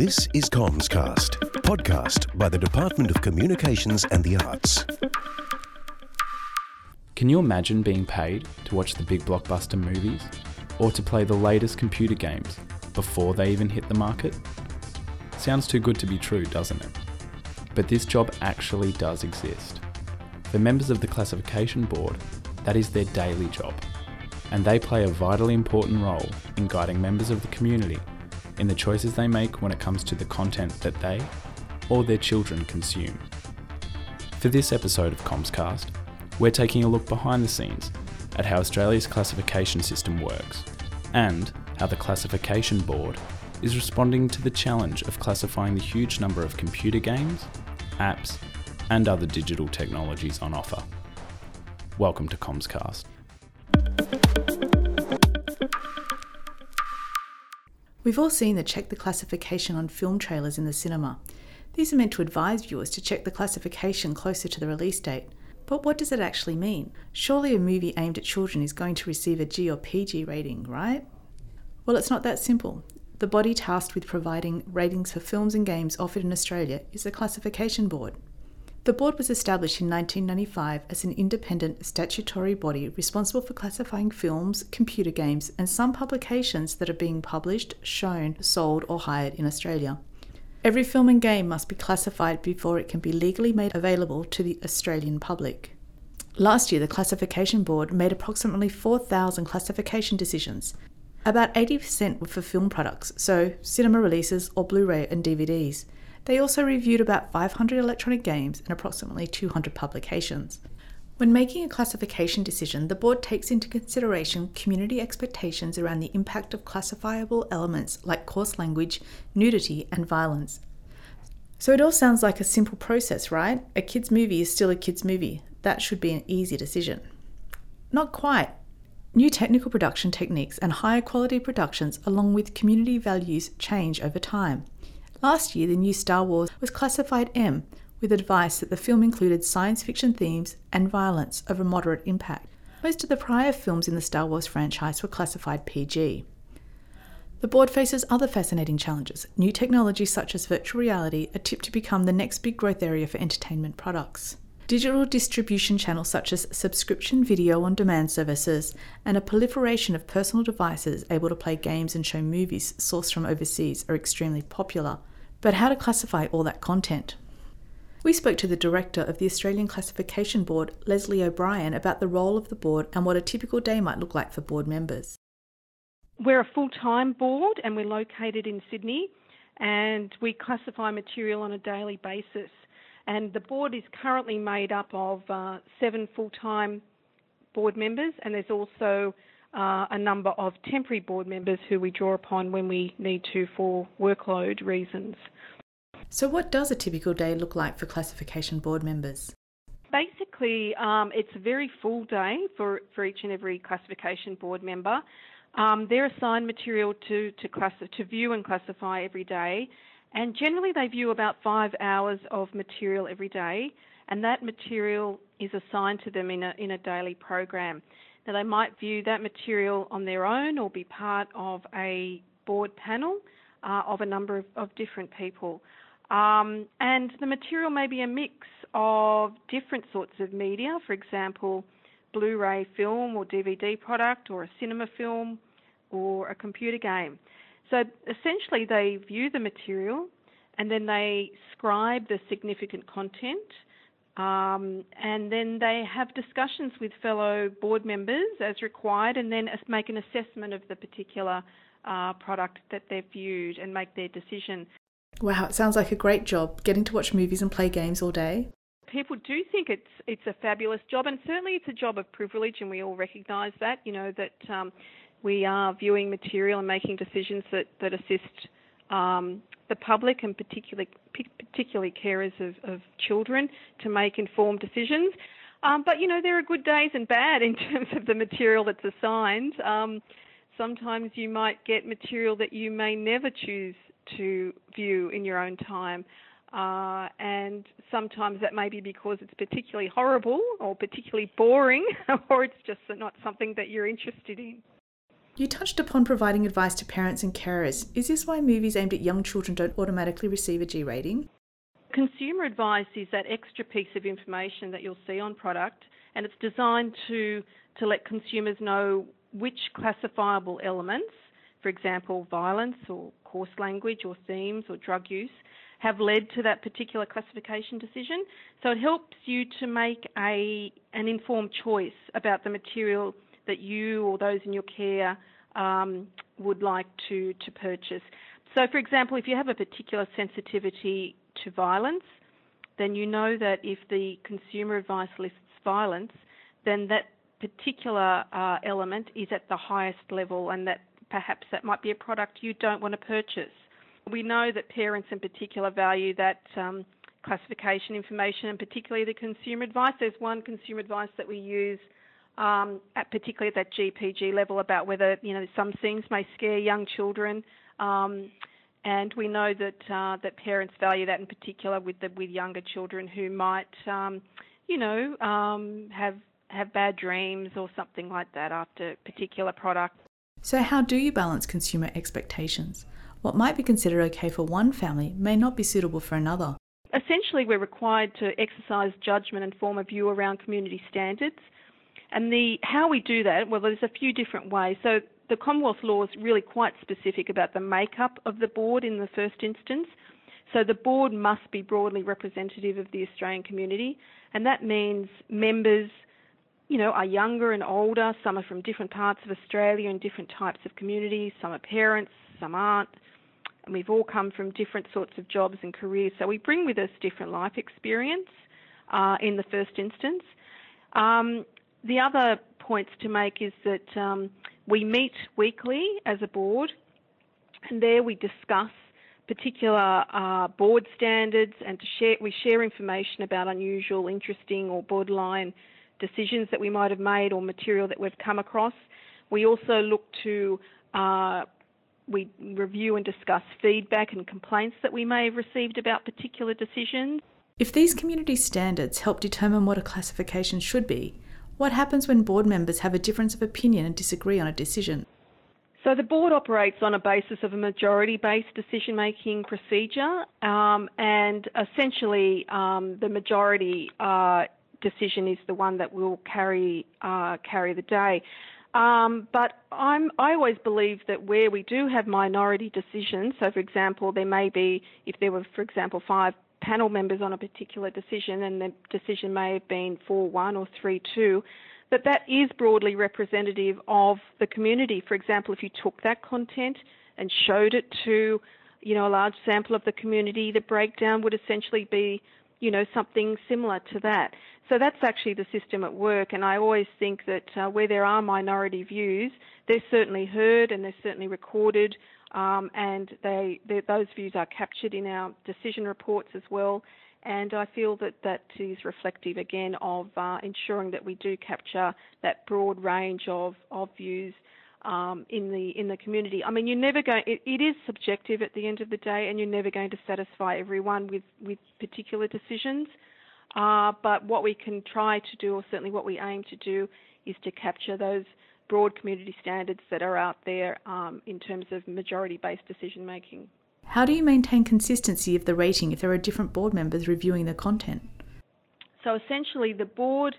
This is Commscast, podcast by the Department of Communications and the Arts. Can you imagine being paid to watch the big blockbuster movies or to play the latest computer games before they even hit the market? Sounds too good to be true, doesn't it? But this job actually does exist. For members of the Classification Board, that is their daily job, and they play a vitally important role in guiding members of the community in the choices they make when it comes to the content that they or their children consume. For this episode of Commscast, we're taking a look behind the scenes at how Australia's classification system works and how the Classification Board is responding to the challenge of classifying the huge number of computer games, apps, and other digital technologies on offer. Welcome to Commscast. We've all seen the check the classification on film trailers in the cinema. These are meant to advise viewers to check the classification closer to the release date. But what does it actually mean? Surely a movie aimed at children is going to receive a G or PG rating, right? Well, it's not that simple. The body tasked with providing ratings for films and games offered in Australia is the Classification Board. The board was established in 1995 as an independent statutory body responsible for classifying films, computer games, and some publications that are being published, shown, sold, or hired in Australia. Every film and game must be classified before it can be legally made available to the Australian public. Last year, the Classification Board made approximately 4,000 classification decisions. About 80% were for film products, so cinema releases or Blu ray and DVDs. They also reviewed about 500 electronic games and approximately 200 publications. When making a classification decision, the board takes into consideration community expectations around the impact of classifiable elements like coarse language, nudity, and violence. So it all sounds like a simple process, right? A kids' movie is still a kids' movie. That should be an easy decision. Not quite. New technical production techniques and higher quality productions, along with community values, change over time. Last year, the new Star Wars was classified M, with advice that the film included science fiction themes and violence of a moderate impact. Most of the prior films in the Star Wars franchise were classified PG. The board faces other fascinating challenges. New technologies such as virtual reality are tipped to become the next big growth area for entertainment products. Digital distribution channels such as subscription video on demand services and a proliferation of personal devices able to play games and show movies sourced from overseas are extremely popular. But how to classify all that content? We spoke to the director of the Australian Classification Board, Lesley O'Brien, about the role of the board and what a typical day might look like for board members. We're a full time board and we're located in Sydney and we classify material on a daily basis. And the board is currently made up of uh, seven full time board members and there's also uh, a number of temporary board members who we draw upon when we need to for workload reasons. So, what does a typical day look like for classification board members? Basically, um, it's a very full day for, for each and every classification board member. Um, they're assigned material to to, class, to view and classify every day, and generally they view about five hours of material every day, and that material is assigned to them in a in a daily program. Now, they might view that material on their own or be part of a board panel uh, of a number of, of different people. Um, and the material may be a mix of different sorts of media, for example, Blu ray film or DVD product, or a cinema film, or a computer game. So essentially, they view the material and then they scribe the significant content um, and then they have discussions with fellow board members as required, and then make an assessment of the particular uh, product that they've viewed and make their decision. Wow, it sounds like a great job getting to watch movies and play games all day. People do think it's it's a fabulous job, and certainly it's a job of privilege, and we all recognise that. You know that um, we are viewing material and making decisions that that assist um, the public and particularly particularly carers of, of children to make informed decisions. Um, but you know there are good days and bad in terms of the material that's assigned. Um, sometimes you might get material that you may never choose to view in your own time. Uh, and sometimes that may be because it's particularly horrible or particularly boring, or it's just not something that you're interested in. You touched upon providing advice to parents and carers. Is this why movies aimed at young children don't automatically receive a G rating? Consumer advice is that extra piece of information that you'll see on product, and it's designed to, to let consumers know which classifiable elements, for example, violence or coarse language or themes or drug use, have led to that particular classification decision. So it helps you to make a an informed choice about the material that you or those in your care um, would like to, to purchase. So, for example, if you have a particular sensitivity to violence, then you know that if the consumer advice lists violence, then that particular uh, element is at the highest level and that perhaps that might be a product you don't want to purchase. We know that parents in particular value that um, classification information and particularly the consumer advice. There's one consumer advice that we use um, at particularly at that GPG level about whether you know some things may scare young children. Um, and we know that uh, that parents value that in particular with the with younger children who might, um, you know, um, have have bad dreams or something like that after particular product. So, how do you balance consumer expectations? What might be considered okay for one family may not be suitable for another. Essentially, we're required to exercise judgment and form a view around community standards. And the how we do that, well, there's a few different ways. So the Commonwealth law is really quite specific about the makeup of the board in the first instance. So the board must be broadly representative of the Australian community, and that means members, you know, are younger and older. Some are from different parts of Australia and different types of communities. Some are parents, some aren't, and we've all come from different sorts of jobs and careers. So we bring with us different life experience uh, in the first instance. Um, the other points to make is that um, we meet weekly as a board, and there we discuss particular uh, board standards, and share we share information about unusual, interesting, or borderline decisions that we might have made or material that we've come across. We also look to uh, we review and discuss feedback and complaints that we may have received about particular decisions. If these community standards help determine what a classification should be, what happens when board members have a difference of opinion and disagree on a decision? So the board operates on a basis of a majority-based decision-making procedure, um, and essentially um, the majority uh, decision is the one that will carry uh, carry the day. Um, but I'm, I always believe that where we do have minority decisions, so for example, there may be, if there were, for example, five panel members on a particular decision and the decision may have been 4-1 or 3-2, that that is broadly representative of the community. For example, if you took that content and showed it to, you know, a large sample of the community, the breakdown would essentially be, you know, something similar to that. So that's actually the system at work, and I always think that uh, where there are minority views, they're certainly heard and they're certainly recorded um, and they, those views are captured in our decision reports as well. And I feel that that is reflective again of uh, ensuring that we do capture that broad range of, of views um, in the in the community. I mean, you're never going. It, it is subjective at the end of the day, and you're never going to satisfy everyone with with particular decisions. Uh, but what we can try to do, or certainly what we aim to do, is to capture those broad community standards that are out there um, in terms of majority based decision making. How do you maintain consistency of the rating if there are different board members reviewing the content? So essentially, the board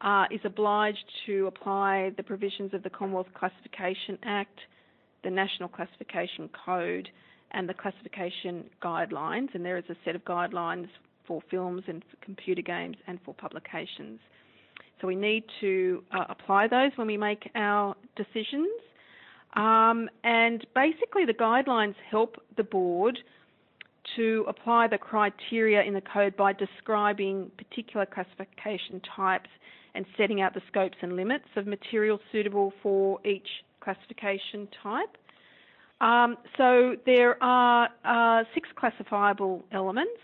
uh, is obliged to apply the provisions of the Commonwealth Classification Act, the National Classification Code, and the classification guidelines. And there is a set of guidelines for films and for computer games and for publications. So we need to uh, apply those when we make our decisions. Um, and basically, the guidelines help the board to apply the criteria in the code by describing particular classification types and setting out the scopes and limits of materials suitable for each classification type. Um, so there are uh, six classifiable elements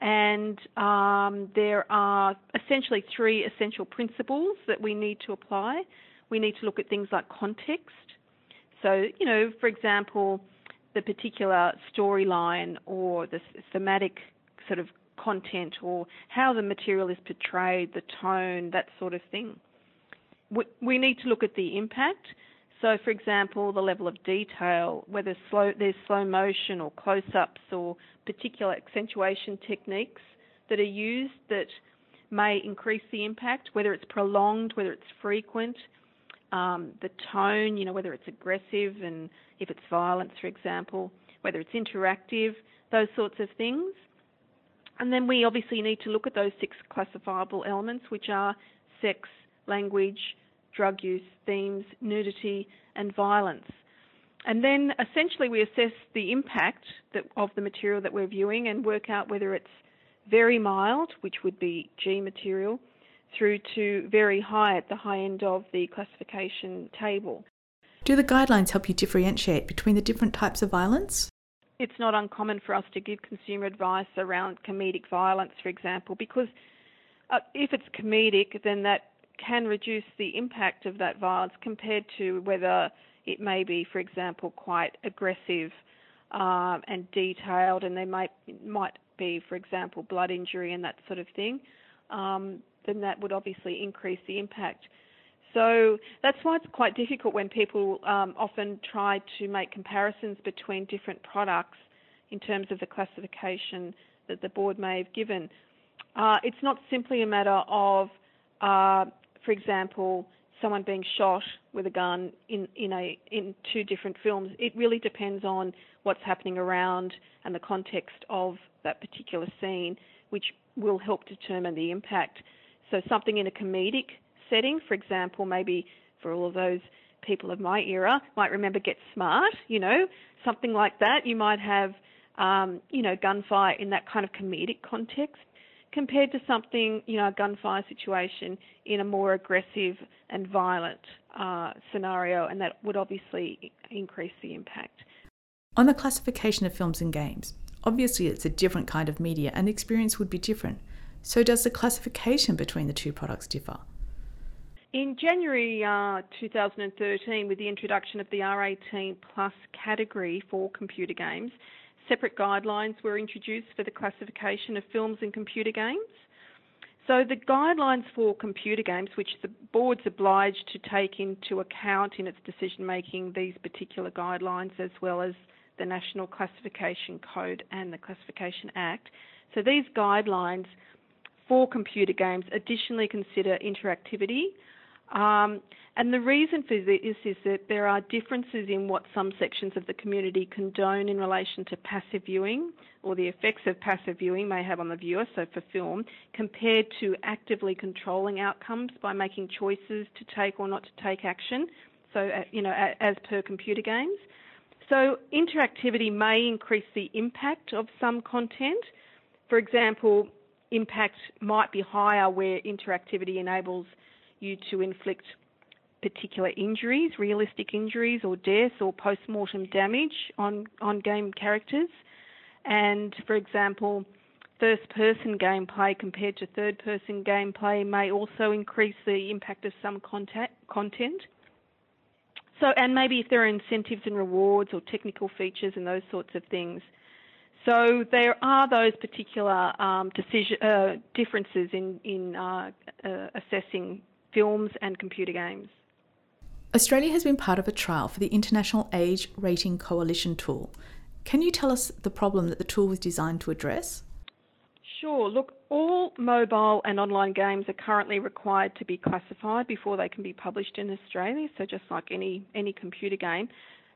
and um, there are essentially three essential principles that we need to apply. We need to look at things like context. So, you know, for example, the particular storyline or the thematic sort of content or how the material is portrayed, the tone, that sort of thing. We, we need to look at the impact. So, for example, the level of detail, whether slow, there's slow motion or close ups or particular accentuation techniques that are used that may increase the impact, whether it's prolonged, whether it's frequent, um, the tone, you know, whether it's aggressive and if it's violence, for example, whether it's interactive, those sorts of things. And then we obviously need to look at those six classifiable elements, which are sex, language, drug use, themes, nudity, and violence. And then essentially we assess the impact that, of the material that we're viewing and work out whether it's very mild, which would be G material, through to very high at the high end of the classification table. Do the guidelines help you differentiate between the different types of violence? It's not uncommon for us to give consumer advice around comedic violence, for example, because uh, if it's comedic, then that can reduce the impact of that violence compared to whether it may be, for example, quite aggressive um, and detailed, and there might might be, for example, blood injury and that sort of thing. Um, then that would obviously increase the impact. So that's why it's quite difficult when people um, often try to make comparisons between different products in terms of the classification that the board may have given. Uh, it's not simply a matter of, uh, for example, someone being shot with a gun in in a in two different films. It really depends on what's happening around and the context of that particular scene, which will help determine the impact. So something in a comedic setting, for example, maybe for all of those people of my era might remember Get Smart, you know, something like that. You might have, um, you know, gunfire in that kind of comedic context compared to something, you know, a gunfire situation in a more aggressive and violent uh, scenario, and that would obviously increase the impact. On the classification of films and games, obviously it's a different kind of media and the experience would be different. So, does the classification between the two products differ? In January uh, 2013, with the introduction of the R18 Plus category for computer games, separate guidelines were introduced for the classification of films and computer games. So, the guidelines for computer games, which the board's obliged to take into account in its decision making, these particular guidelines, as well as the National Classification Code and the Classification Act. So, these guidelines for computer games additionally consider interactivity, um, and the reason for this is that there are differences in what some sections of the community condone in relation to passive viewing or the effects of passive viewing may have on the viewer, so for film, compared to actively controlling outcomes by making choices to take or not to take action, so, uh, you know, as per computer games. So, interactivity may increase the impact of some content. For example, impact might be higher where interactivity enables you to inflict particular injuries, realistic injuries or death or post-mortem damage on, on game characters. And for example, first person gameplay compared to third person gameplay may also increase the impact of some content. So, and maybe if there are incentives and rewards or technical features and those sorts of things. So there are those particular um, decision, uh, differences in, in uh, uh, assessing films and computer games. Australia has been part of a trial for the International Age Rating Coalition tool. Can you tell us the problem that the tool was designed to address? Sure. Look, all mobile and online games are currently required to be classified before they can be published in Australia, so just like any any computer game.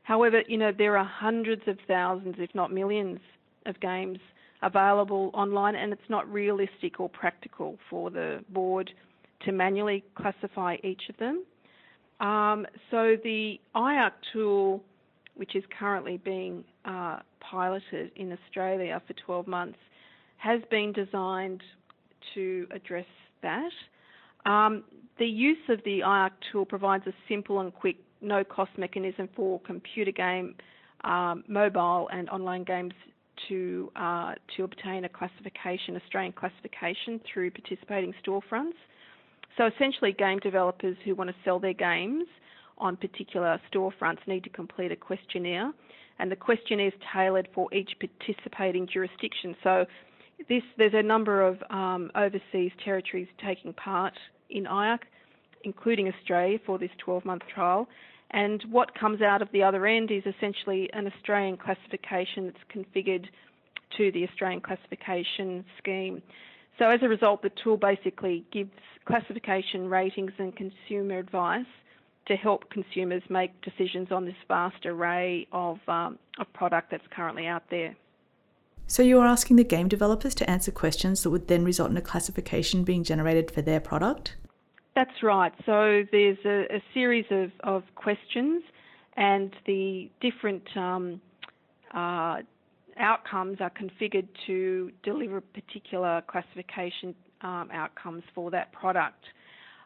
However, you know, there are hundreds of thousands, if not millions, of games available online and it's not realistic or practical for the board to manually classify each of them. Um, so the IARC tool, which is currently being uh, piloted in Australia for 12 months, has been designed to address that. Um, the use of the IARC tool provides a simple and quick no-cost mechanism for computer game, um, mobile and online games to uh, to obtain a classification, Australian classification through participating storefronts. So essentially, game developers who want to sell their games on particular storefronts need to complete a questionnaire, and the questionnaire is tailored for each participating jurisdiction. So this, there's a number of um, overseas territories taking part in IARC, including Australia for this 12-month trial. And what comes out of the other end is essentially an Australian classification that's configured to the Australian classification scheme. So as a result, the tool basically gives classification ratings and consumer advice to help consumers make decisions on this vast array of, um, of product that's currently out there. So you are asking the game developers to answer questions that would then result in a classification being generated for their product? That's right. So there's a, a series of, of questions, and the different um, uh, outcomes are configured to deliver particular classification um, outcomes for that product.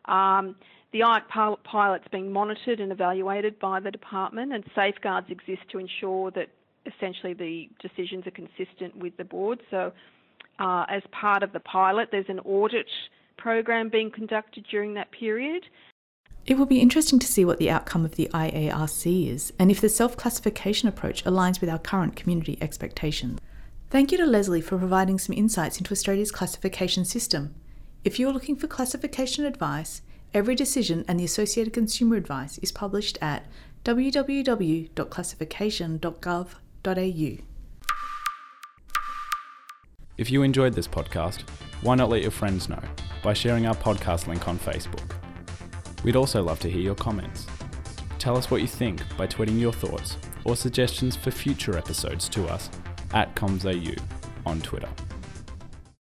Um, the IARC pilot's being monitored and evaluated by the department, and safeguards exist to ensure that essentially the decisions are consistent with the board. So, uh, as part of the pilot, there's an audit program being conducted during that period. It will be interesting to see what the outcome of the IARC is and if the self classification approach aligns with our current community expectations. Thank you to Lesley for providing some insights into Australia's classification system. If you are looking for classification advice, every decision and the associated consumer advice is published at www.classification.gov.au. If you enjoyed this podcast, why not let your friends know by sharing our podcast link on Facebook? We'd also love to hear your comments. Tell us what you think by tweeting your thoughts or suggestions for future episodes to us at CommsAU on Twitter.